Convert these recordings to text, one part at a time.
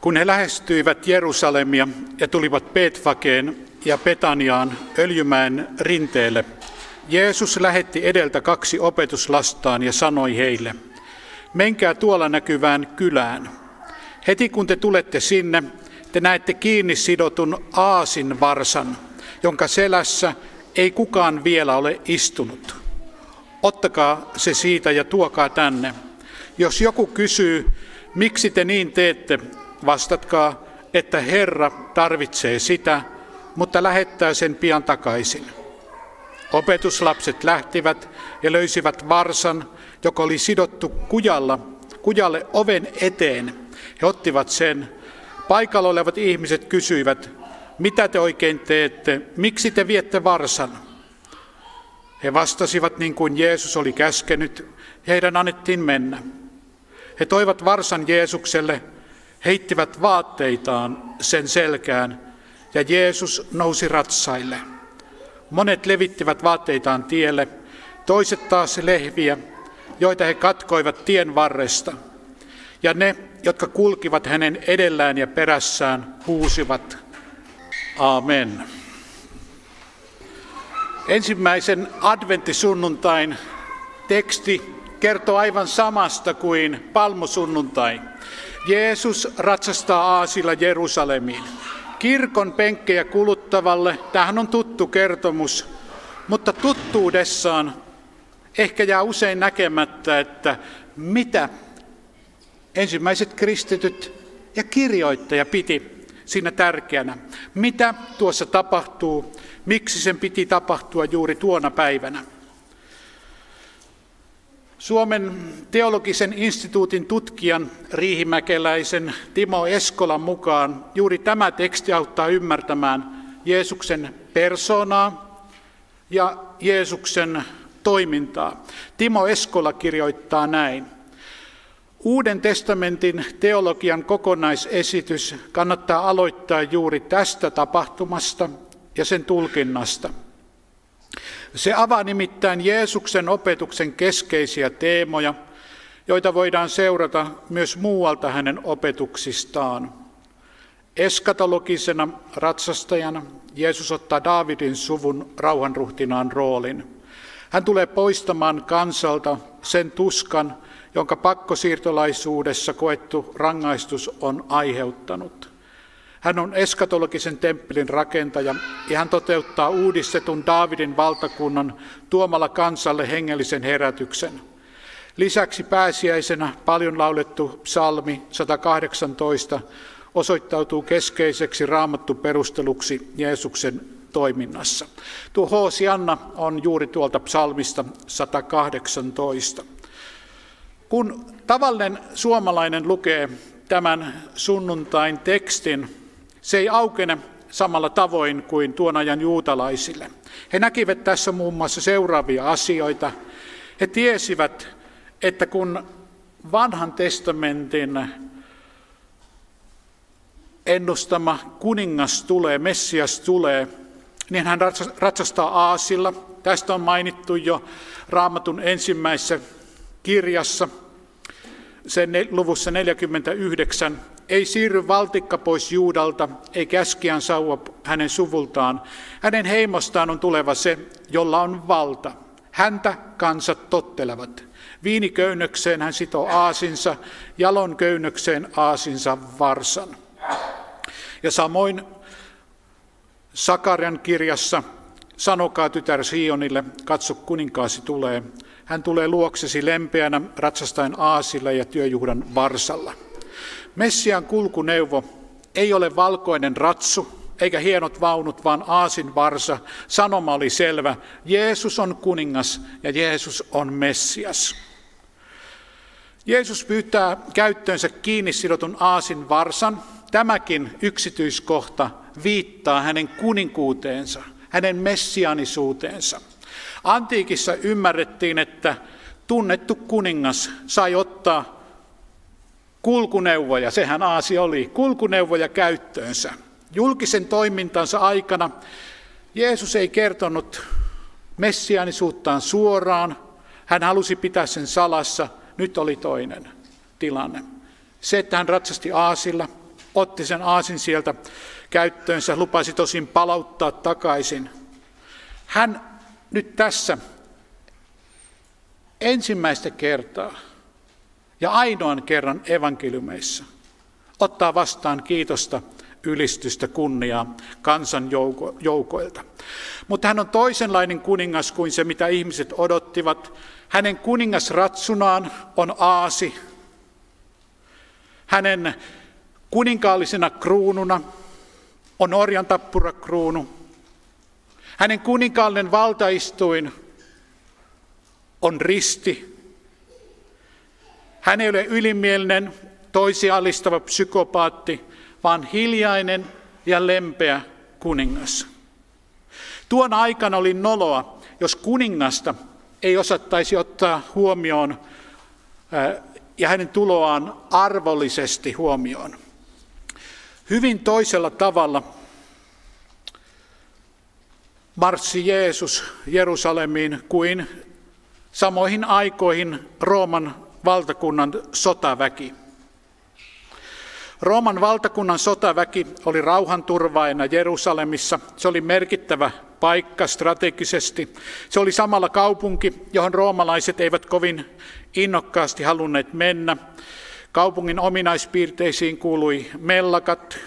Kun he lähestyivät Jerusalemia ja tulivat Betfakeen ja Petaniaan Öljymäen rinteelle, Jeesus lähetti edeltä kaksi opetuslastaan ja sanoi heille, menkää tuolla näkyvään kylään. Heti kun te tulette sinne, te näette kiinni sidotun aasin varsan, jonka selässä ei kukaan vielä ole istunut. Ottakaa se siitä ja tuokaa tänne. Jos joku kysyy, miksi te niin teette, vastatkaa, että Herra tarvitsee sitä, mutta lähettää sen pian takaisin. Opetuslapset lähtivät ja löysivät varsan, joka oli sidottu kujalla, kujalle oven eteen. He ottivat sen. Paikalla olevat ihmiset kysyivät, mitä te oikein teette, miksi te viette varsan? He vastasivat niin kuin Jeesus oli käskenyt, heidän annettiin mennä. He toivat varsan Jeesukselle, heittivät vaatteitaan sen selkään ja Jeesus nousi ratsaille. Monet levittivät vaatteitaan tielle, toiset taas lehviä, joita he katkoivat tien varresta. Ja ne, jotka kulkivat hänen edellään ja perässään, huusivat, Amen. Ensimmäisen adventtisunnuntain teksti kertoo aivan samasta kuin palmusunnuntai. Jeesus ratsastaa aasilla Jerusalemiin. Kirkon penkkejä kuluttavalle tähän on tuttu kertomus, mutta tuttuudessaan ehkä jää usein näkemättä, että mitä ensimmäiset kristityt ja kirjoittaja piti siinä tärkeänä. Mitä tuossa tapahtuu, miksi sen piti tapahtua juuri tuona päivänä. Suomen teologisen instituutin tutkijan riihimäkeläisen Timo Eskolan mukaan juuri tämä teksti auttaa ymmärtämään Jeesuksen persoonaa ja Jeesuksen toimintaa. Timo Eskola kirjoittaa näin. Uuden testamentin teologian kokonaisesitys kannattaa aloittaa juuri tästä tapahtumasta ja sen tulkinnasta – se avaa nimittäin Jeesuksen opetuksen keskeisiä teemoja, joita voidaan seurata myös muualta hänen opetuksistaan. Eskatologisena ratsastajana Jeesus ottaa Daavidin suvun rauhanruhtinaan roolin. Hän tulee poistamaan kansalta sen tuskan, jonka pakkosiirtolaisuudessa koettu rangaistus on aiheuttanut. Hän on eskatologisen temppelin rakentaja ja hän toteuttaa uudistetun Daavidin valtakunnan tuomalla kansalle hengellisen herätyksen. Lisäksi pääsiäisenä paljon laulettu psalmi 118 osoittautuu keskeiseksi raamattu perusteluksi Jeesuksen toiminnassa. Tuo Hoosianna on juuri tuolta psalmista 118. Kun tavallinen suomalainen lukee tämän sunnuntain tekstin, se ei aukene samalla tavoin kuin tuon ajan juutalaisille. He näkivät tässä muun muassa seuraavia asioita. He tiesivät, että kun vanhan testamentin ennustama kuningas tulee, Messias tulee, niin hän ratsastaa aasilla. Tästä on mainittu jo raamatun ensimmäisessä kirjassa, sen luvussa 49 ei siirry valtikka pois Juudalta, ei käskiän sauva hänen suvultaan. Hänen heimostaan on tuleva se, jolla on valta. Häntä kansat tottelevat. Viiniköynnökseen hän sitoo aasinsa, jalon köynnökseen aasinsa varsan. Ja samoin Sakarian kirjassa, sanokaa tytär Sionille, katso kuninkaasi tulee. Hän tulee luoksesi lempeänä, ratsastaen aasilla ja työjuhdan varsalla. Messian kulkuneuvo ei ole valkoinen ratsu eikä hienot vaunut, vaan aasin varsa. Sanoma oli selvä. Jeesus on kuningas ja Jeesus on Messias. Jeesus pyytää käyttöönsä kiinni sidotun aasin varsan. Tämäkin yksityiskohta viittaa hänen kuninkuuteensa, hänen messianisuuteensa. Antiikissa ymmärrettiin, että tunnettu kuningas sai ottaa kulkuneuvoja, sehän Aasi oli, kulkuneuvoja käyttöönsä. Julkisen toimintansa aikana Jeesus ei kertonut messiaanisuuttaan suoraan, hän halusi pitää sen salassa, nyt oli toinen tilanne. Se, että hän ratsasti Aasilla, otti sen aasin sieltä käyttöönsä, lupasi tosin palauttaa takaisin. Hän nyt tässä ensimmäistä kertaa ja ainoan kerran evankeliumeissa ottaa vastaan kiitosta, ylistystä, kunniaa kansan jouko, joukoilta. Mutta hän on toisenlainen kuningas kuin se, mitä ihmiset odottivat. Hänen kuningasratsunaan on aasi. Hänen kuninkaallisena kruununa on orjan tappurakruunu. Hänen kuninkaallinen valtaistuin on risti. Hän ei ole ylimielinen, toisia alistava psykopaatti, vaan hiljainen ja lempeä kuningas. Tuon aikana oli noloa, jos kuningasta ei osattaisi ottaa huomioon ja hänen tuloaan arvollisesti huomioon. Hyvin toisella tavalla marssi Jeesus Jerusalemiin kuin samoihin aikoihin Rooman valtakunnan sotaväki. Rooman valtakunnan sotaväki oli rauhanturvaajana Jerusalemissa. Se oli merkittävä paikka strategisesti. Se oli samalla kaupunki, johon roomalaiset eivät kovin innokkaasti halunneet mennä. Kaupungin ominaispiirteisiin kuului mellakat,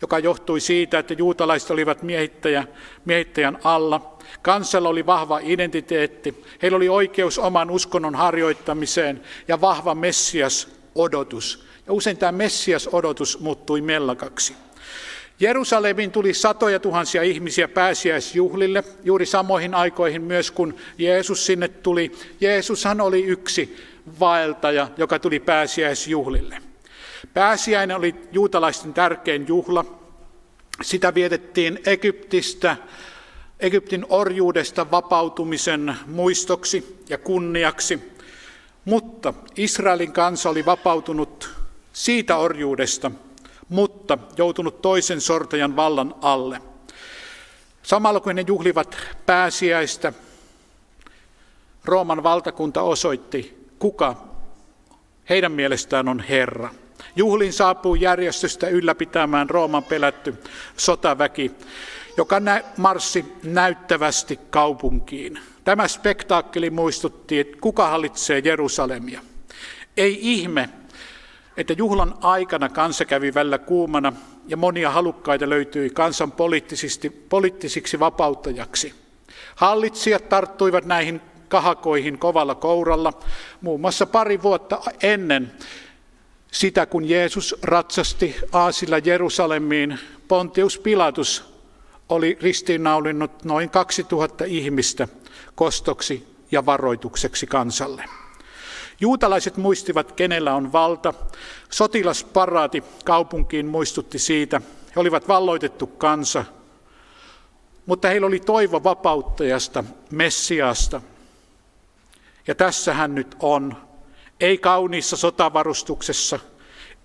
joka johtui siitä, että juutalaiset olivat miehittäjä, miehittäjän alla. Kansalla oli vahva identiteetti, heillä oli oikeus oman uskonnon harjoittamiseen ja vahva Messias-odotus. Ja usein tämä Messias-odotus muuttui mellakaksi. Jerusalemiin tuli satoja tuhansia ihmisiä pääsiäisjuhlille, juuri samoihin aikoihin myös kun Jeesus sinne tuli. Jeesushan oli yksi vaeltaja, joka tuli pääsiäisjuhlille. Pääsiäinen oli juutalaisten tärkein juhla. Sitä vietettiin Egyptistä, Egyptin orjuudesta vapautumisen muistoksi ja kunniaksi. Mutta Israelin kansa oli vapautunut siitä orjuudesta, mutta joutunut toisen sortajan vallan alle. Samalla kun ne juhlivat pääsiäistä, Rooman valtakunta osoitti, kuka heidän mielestään on Herra. Juhlin saapuu järjestystä ylläpitämään Rooman pelätty sotaväki, joka marssi näyttävästi kaupunkiin. Tämä spektaakkeli muistutti, että kuka hallitsee Jerusalemia. Ei ihme, että juhlan aikana kansa kävi välillä kuumana ja monia halukkaita löytyi kansan poliittisiksi vapauttajaksi. Hallitsijat tarttuivat näihin kahakoihin kovalla kouralla, muun muassa pari vuotta ennen sitä, kun Jeesus ratsasti aasilla Jerusalemiin, Pontius Pilatus oli ristiinnaulinnut noin 2000 ihmistä kostoksi ja varoitukseksi kansalle. Juutalaiset muistivat, kenellä on valta. Sotilasparaati kaupunkiin muistutti siitä. He olivat valloitettu kansa, mutta heillä oli toivo vapauttajasta, Messiasta. Ja tässä hän nyt on. Ei kauniissa sotavarustuksessa,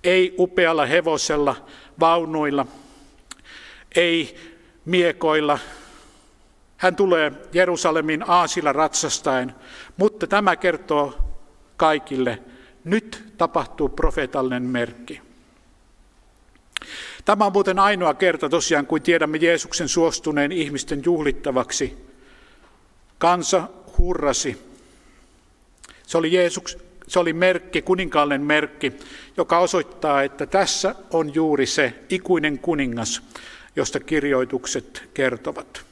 ei upealla hevosella, vaunuilla, ei miekoilla. Hän tulee Jerusalemin aasilla ratsastaen, mutta tämä kertoo kaikille, nyt tapahtuu profeetallinen merkki. Tämä on muuten ainoa kerta tosiaan, kun tiedämme Jeesuksen suostuneen ihmisten juhlittavaksi. Kansa hurrasi. Se oli, Jeesus, se oli merkki, kuninkaallinen merkki, joka osoittaa, että tässä on juuri se ikuinen kuningas, josta kirjoitukset kertovat.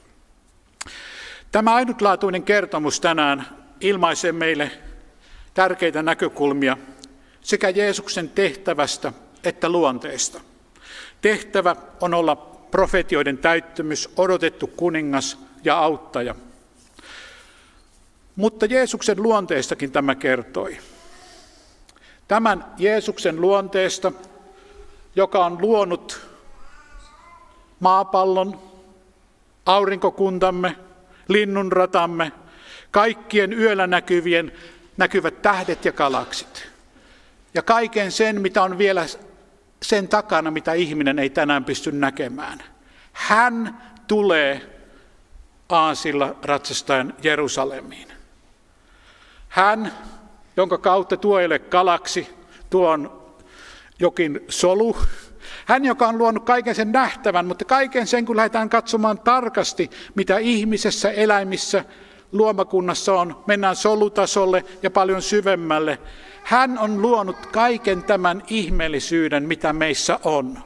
Tämä ainutlaatuinen kertomus tänään ilmaisee meille tärkeitä näkökulmia sekä Jeesuksen tehtävästä että luonteesta. Tehtävä on olla profetioiden täyttymys, odotettu kuningas ja auttaja. Mutta Jeesuksen luonteestakin tämä kertoi. Tämän Jeesuksen luonteesta, joka on luonut maapallon, aurinkokuntamme, linnunratamme, kaikkien yöllä näkyvien näkyvät tähdet ja galaksit. Ja kaiken sen, mitä on vielä sen takana, mitä ihminen ei tänään pysty näkemään. Hän tulee aasilla ratsastaen Jerusalemiin. Hän, jonka kautta tuo ei ole tuo on jokin solu, Hän, joka on luonut kaiken sen nähtävän, mutta kaiken sen, kun lähdetään katsomaan tarkasti, mitä ihmisessä, eläimissä, luomakunnassa on, mennään solutasolle ja paljon syvemmälle. Hän on luonut kaiken tämän ihmeellisyyden, mitä meissä on.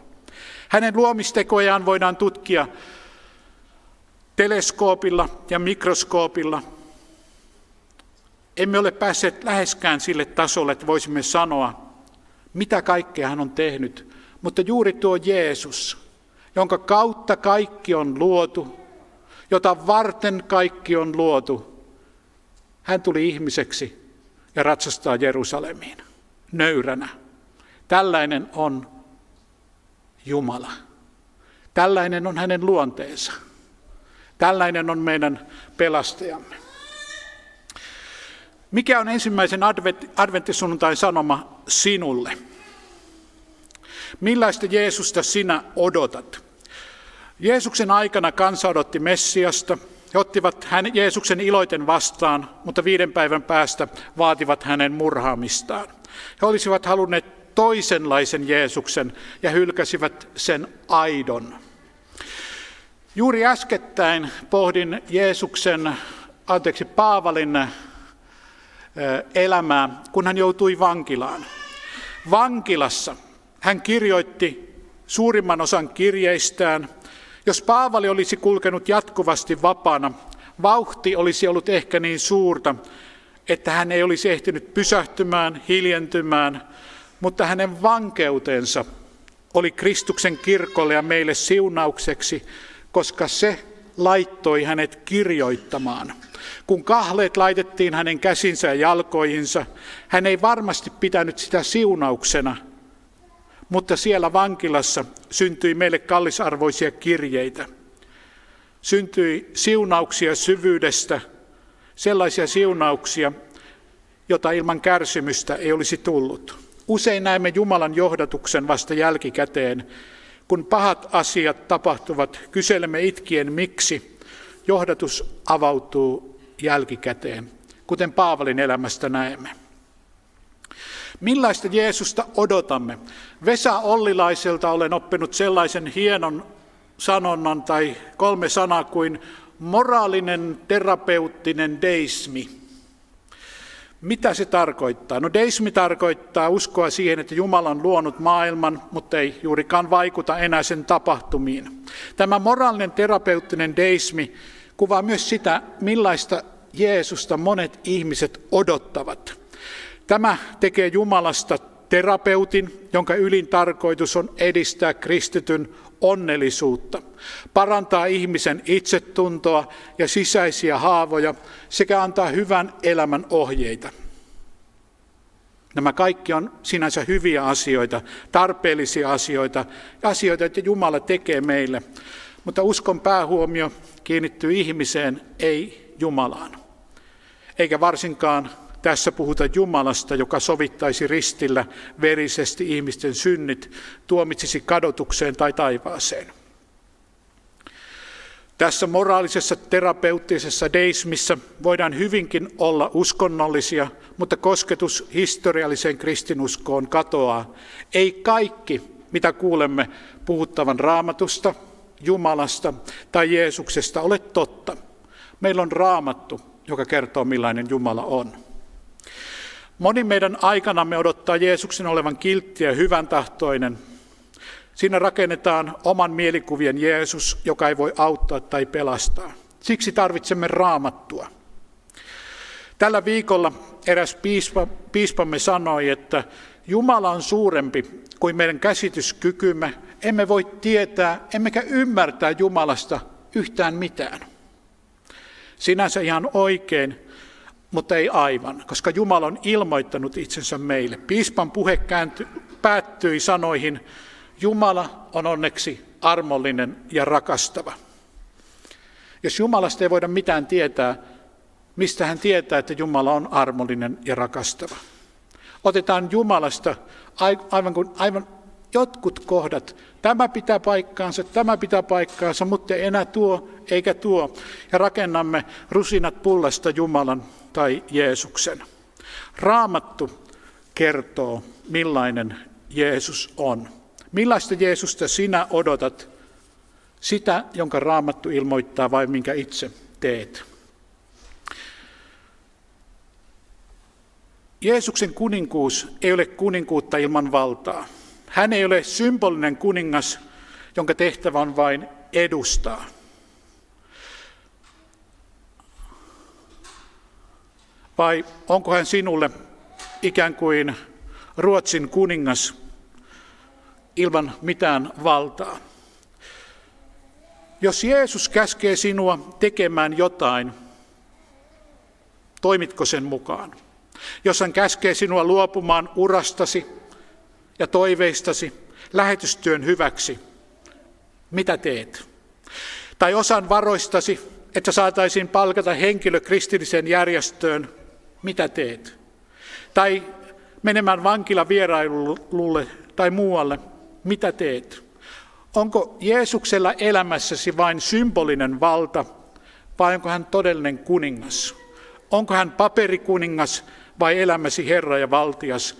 Hänen luomistekojaan voidaan tutkia teleskoopilla ja mikroskoopilla. Emme ole päässeet läheskään sille tasolle, että voisimme sanoa, mitä kaikkea hän on tehnyt. Mutta juuri tuo Jeesus, jonka kautta kaikki on luotu, jota varten kaikki on luotu, hän tuli ihmiseksi ja ratsastaa Jerusalemiin nöyränä. Tällainen on Jumala. Tällainen on hänen luonteensa. Tällainen on meidän pelastajamme. Mikä on ensimmäisen adventtisunnuntain sanoma sinulle? Millaista Jeesusta sinä odotat? Jeesuksen aikana kansa odotti Messiasta. He ottivat hän, Jeesuksen iloiten vastaan, mutta viiden päivän päästä vaativat hänen murhaamistaan. He olisivat halunneet toisenlaisen Jeesuksen ja hylkäsivät sen aidon. Juuri äskettäin pohdin Jeesuksen, anteeksi, Paavalin elämää, kun hän joutui vankilaan. Vankilassa hän kirjoitti suurimman osan kirjeistään. Jos Paavali olisi kulkenut jatkuvasti vapaana, vauhti olisi ollut ehkä niin suurta, että hän ei olisi ehtinyt pysähtymään, hiljentymään, mutta hänen vankeutensa oli Kristuksen kirkolle ja meille siunaukseksi, koska se laittoi hänet kirjoittamaan. Kun kahleet laitettiin hänen käsinsä ja jalkoihinsa, hän ei varmasti pitänyt sitä siunauksena, mutta siellä vankilassa syntyi meille kallisarvoisia kirjeitä. Syntyi siunauksia syvyydestä, sellaisia siunauksia, jota ilman kärsimystä ei olisi tullut. Usein näemme Jumalan johdatuksen vasta jälkikäteen. Kun pahat asiat tapahtuvat, kyselemme itkien miksi. Johdatus avautuu jälkikäteen, kuten Paavalin elämästä näemme. Millaista Jeesusta odotamme? Vesa Ollilaiselta olen oppinut sellaisen hienon sanonnan tai kolme sanaa kuin moraalinen terapeuttinen deismi. Mitä se tarkoittaa? No deismi tarkoittaa uskoa siihen, että Jumala on luonut maailman, mutta ei juurikaan vaikuta enää sen tapahtumiin. Tämä moraalinen terapeuttinen deismi kuvaa myös sitä, millaista Jeesusta monet ihmiset odottavat. Tämä tekee Jumalasta terapeutin, jonka ylin tarkoitus on edistää kristityn onnellisuutta, parantaa ihmisen itsetuntoa ja sisäisiä haavoja sekä antaa hyvän elämän ohjeita. Nämä kaikki on sinänsä hyviä asioita, tarpeellisia asioita, asioita, että Jumala tekee meille. Mutta uskon päähuomio kiinnittyy ihmiseen, ei Jumalaan. Eikä varsinkaan tässä puhuta Jumalasta, joka sovittaisi ristillä verisesti ihmisten synnit, tuomitsisi kadotukseen tai taivaaseen. Tässä moraalisessa terapeuttisessa deismissa voidaan hyvinkin olla uskonnollisia, mutta kosketus historialliseen kristinuskoon katoaa. Ei kaikki, mitä kuulemme puhuttavan raamatusta, Jumalasta tai Jeesuksesta, ole totta. Meillä on raamattu, joka kertoo millainen Jumala on. Moni meidän aikanamme odottaa Jeesuksen olevan kiltti ja hyvän tahtoinen. Siinä rakennetaan oman mielikuvien Jeesus, joka ei voi auttaa tai pelastaa. Siksi tarvitsemme raamattua. Tällä viikolla eräs piispa, piispamme sanoi, että Jumala on suurempi kuin meidän käsityskykymme. Emme voi tietää, emmekä ymmärtää Jumalasta yhtään mitään. Sinänsä ihan oikein, mutta ei aivan, koska Jumala on ilmoittanut itsensä meille. Piispan puhe kääntyi, päättyi sanoihin, Jumala on onneksi armollinen ja rakastava. Jos Jumalasta ei voida mitään tietää, mistä hän tietää, että Jumala on armollinen ja rakastava? Otetaan Jumalasta aivan, kuin, aivan jotkut kohdat. Tämä pitää paikkaansa, tämä pitää paikkaansa, mutta ei enää tuo eikä tuo. Ja rakennamme rusinat pullasta Jumalan tai Jeesuksen. Raamattu kertoo, millainen Jeesus on. Millaista Jeesusta sinä odotat? Sitä, jonka raamattu ilmoittaa vai minkä itse teet? Jeesuksen kuninkuus ei ole kuninkuutta ilman valtaa. Hän ei ole symbolinen kuningas, jonka tehtävä on vain edustaa. Vai onko hän sinulle ikään kuin Ruotsin kuningas ilman mitään valtaa? Jos Jeesus käskee sinua tekemään jotain, toimitko sen mukaan? Jos hän käskee sinua luopumaan urastasi ja toiveistasi lähetystyön hyväksi, mitä teet? Tai osan varoistasi, että saataisiin palkata henkilö kristilliseen järjestöön, mitä teet? Tai menemään vankila vierailulle tai muualle, mitä teet? Onko Jeesuksella elämässäsi vain symbolinen valta vai onko hän todellinen kuningas? Onko hän paperikuningas vai elämäsi Herra ja valtias?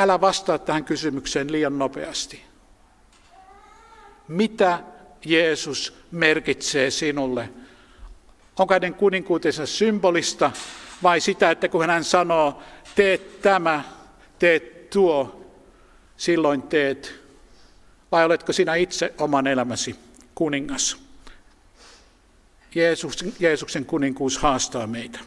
Älä vastaa tähän kysymykseen liian nopeasti. Mitä Jeesus merkitsee sinulle? Onko hänen kuninkuutensa symbolista vai sitä, että kun hän sanoo, teet tämä, teet tuo, silloin teet? Vai oletko sinä itse oman elämäsi kuningas? Jeesus, Jeesuksen kuninkuus haastaa meitä.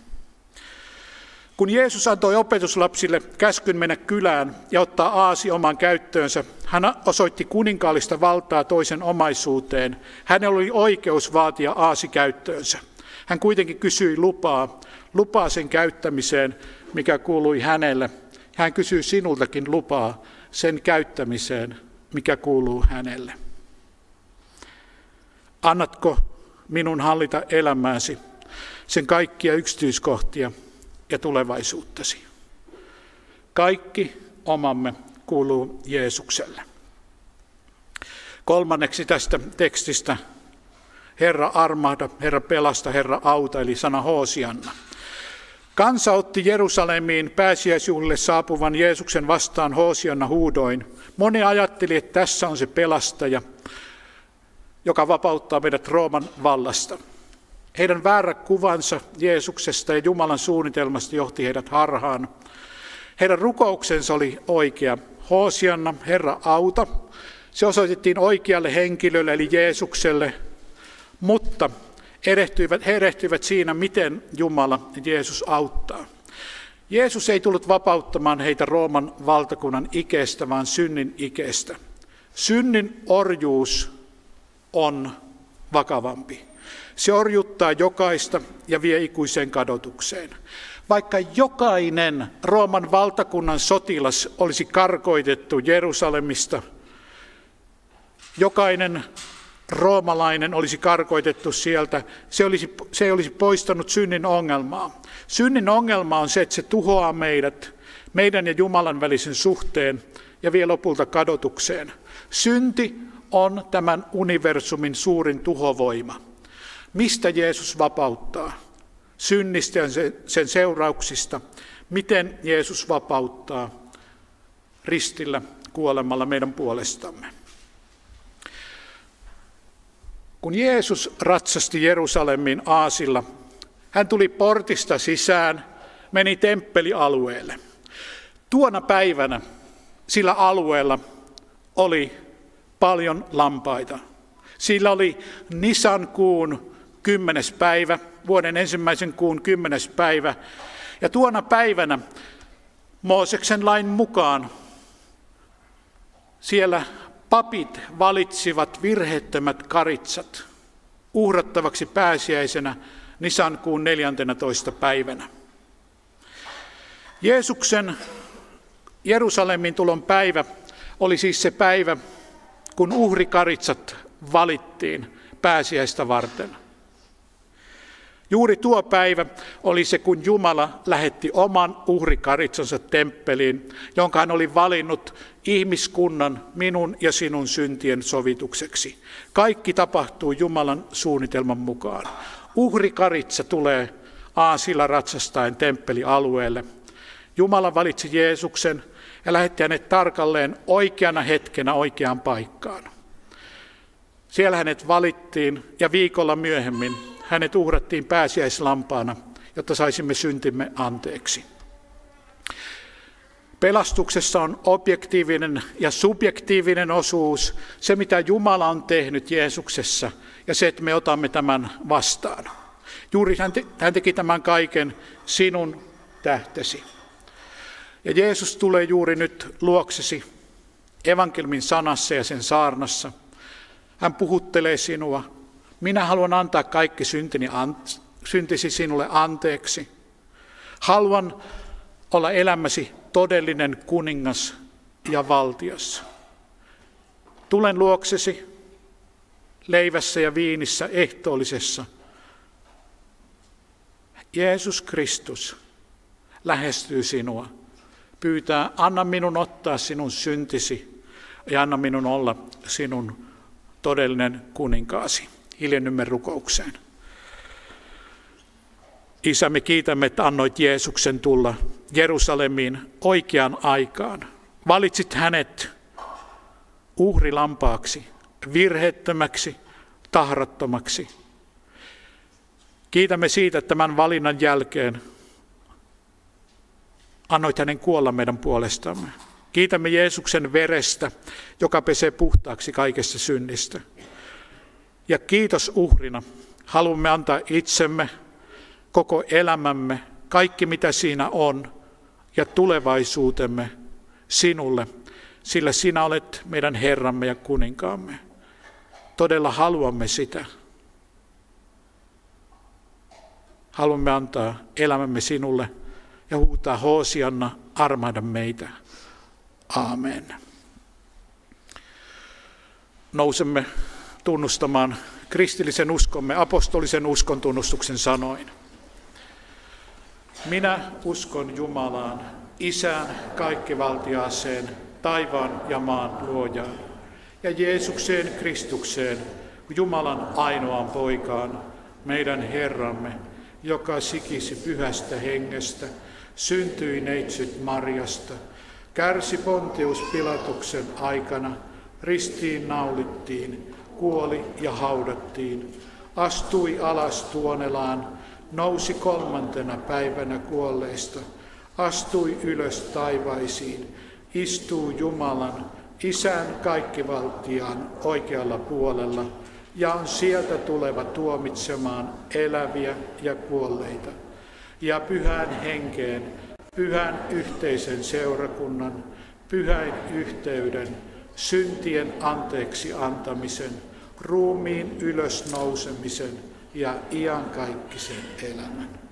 Kun Jeesus antoi opetuslapsille käskyn mennä kylään ja ottaa aasi oman käyttöönsä, hän osoitti kuninkaallista valtaa toisen omaisuuteen. Hänellä oli oikeus vaatia aasi käyttöönsä. Hän kuitenkin kysyi lupaa, lupaa sen käyttämiseen, mikä kuului hänelle. Hän kysyy sinultakin lupaa sen käyttämiseen, mikä kuuluu hänelle. Annatko minun hallita elämääsi, sen kaikkia yksityiskohtia ja tulevaisuuttasi? Kaikki omamme kuuluu Jeesukselle. Kolmanneksi tästä tekstistä Herra armahda, Herra pelasta, Herra auta, eli sana Hoosianna. Kansa otti Jerusalemiin pääsiäisjuhlille saapuvan Jeesuksen vastaan Hoosianna huudoin. Moni ajatteli, että tässä on se pelastaja, joka vapauttaa meidät Rooman vallasta. Heidän väärä kuvansa Jeesuksesta ja Jumalan suunnitelmasta johti heidät harhaan. Heidän rukouksensa oli oikea. Hoosianna, Herra auta. Se osoitettiin oikealle henkilölle eli Jeesukselle, mutta erehtyivät, he erehtyivät siinä, miten Jumala Jeesus auttaa. Jeesus ei tullut vapauttamaan heitä Rooman valtakunnan ikeestä, vaan synnin ikeestä. Synnin orjuus on vakavampi. Se orjuttaa jokaista ja vie ikuiseen kadotukseen. Vaikka jokainen Rooman valtakunnan sotilas olisi karkoitettu Jerusalemista, jokainen roomalainen olisi karkoitettu sieltä, se olisi, se olisi poistanut synnin ongelmaa. Synnin ongelma on se, että se tuhoaa meidät, meidän ja Jumalan välisen suhteen ja vie lopulta kadotukseen. Synti on tämän universumin suurin tuhovoima. Mistä Jeesus vapauttaa? Synnistä ja sen seurauksista. Miten Jeesus vapauttaa ristillä kuolemalla meidän puolestamme? Kun Jeesus ratsasti Jerusalemin aasilla, hän tuli portista sisään, meni temppelialueelle. Tuona päivänä sillä alueella oli paljon lampaita. Sillä oli Nisan kuun kymmenes päivä, vuoden ensimmäisen kuun kymmenes päivä. Ja tuona päivänä Mooseksen lain mukaan siellä papit valitsivat virheettömät karitsat uhrattavaksi pääsiäisenä Nisankuun 14. päivänä. Jeesuksen Jerusalemin tulon päivä oli siis se päivä, kun uhrikaritsat valittiin pääsiäistä varten. Juuri tuo päivä oli se, kun Jumala lähetti oman uhrikaritsansa temppeliin, jonka hän oli valinnut ihmiskunnan, minun ja sinun syntien sovitukseksi. Kaikki tapahtuu Jumalan suunnitelman mukaan. Uhrikaritsa tulee aasilla ratsastaen temppelialueelle. Jumala valitsi Jeesuksen, ja lähetti hänet tarkalleen oikeana hetkenä oikeaan paikkaan. Siellä hänet valittiin ja viikolla myöhemmin hänet uhrattiin pääsiäislampaana, jotta saisimme syntimme anteeksi. Pelastuksessa on objektiivinen ja subjektiivinen osuus, se mitä Jumala on tehnyt Jeesuksessa ja se, että me otamme tämän vastaan. Juuri hän, te, hän teki tämän kaiken sinun tähtesi. Ja Jeesus tulee juuri nyt luoksesi evankelmin sanassa ja sen saarnassa. Hän puhuttelee sinua. Minä haluan antaa kaikki syntini, syntisi sinulle anteeksi. Haluan olla elämäsi todellinen kuningas ja valtias. Tulen luoksesi leivässä ja viinissä ehtoollisessa. Jeesus Kristus lähestyy sinua, pyytää, anna minun ottaa sinun syntisi ja anna minun olla sinun todellinen kuninkaasi. Hiljennymme rukoukseen. Isä, me kiitämme, että annoit Jeesuksen tulla Jerusalemiin oikeaan aikaan. Valitsit hänet uhrilampaaksi, virheettömäksi, tahrattomaksi. Kiitämme siitä, että tämän valinnan jälkeen annoit hänen kuolla meidän puolestamme. Kiitämme Jeesuksen verestä, joka pesee puhtaaksi kaikesta synnistä. Ja kiitos uhrina. Haluamme antaa itsemme, koko elämämme, kaikki mitä siinä on, ja tulevaisuutemme sinulle, sillä sinä olet meidän Herramme ja kuninkaamme. Todella haluamme sitä. Haluamme antaa elämämme sinulle ja huutaa Hoosianna, armaida meitä. Amen. Nousemme tunnustamaan kristillisen uskomme apostolisen uskon tunnustuksen sanoin. Minä uskon Jumalaan, Isään kaikkivaltiaaseen, taivaan ja maan luojaan, ja Jeesukseen Kristukseen, Jumalan ainoaan poikaan, meidän Herramme, joka sikisi pyhästä hengestä, syntyi neitsyt Marjasta, kärsi Pontius Pilatuksen aikana, ristiin naulittiin, kuoli ja haudattiin, astui alas tuonelaan, nousi kolmantena päivänä kuolleista, astui ylös taivaisiin, istuu Jumalan, Isän kaikkivaltiaan oikealla puolella ja on sieltä tuleva tuomitsemaan eläviä ja kuolleita. Ja pyhän henkeen, pyhän yhteisen seurakunnan, pyhän yhteyden, syntien anteeksi antamisen, ruumiin ylösnousemisen, ja iankaikkisen elämän.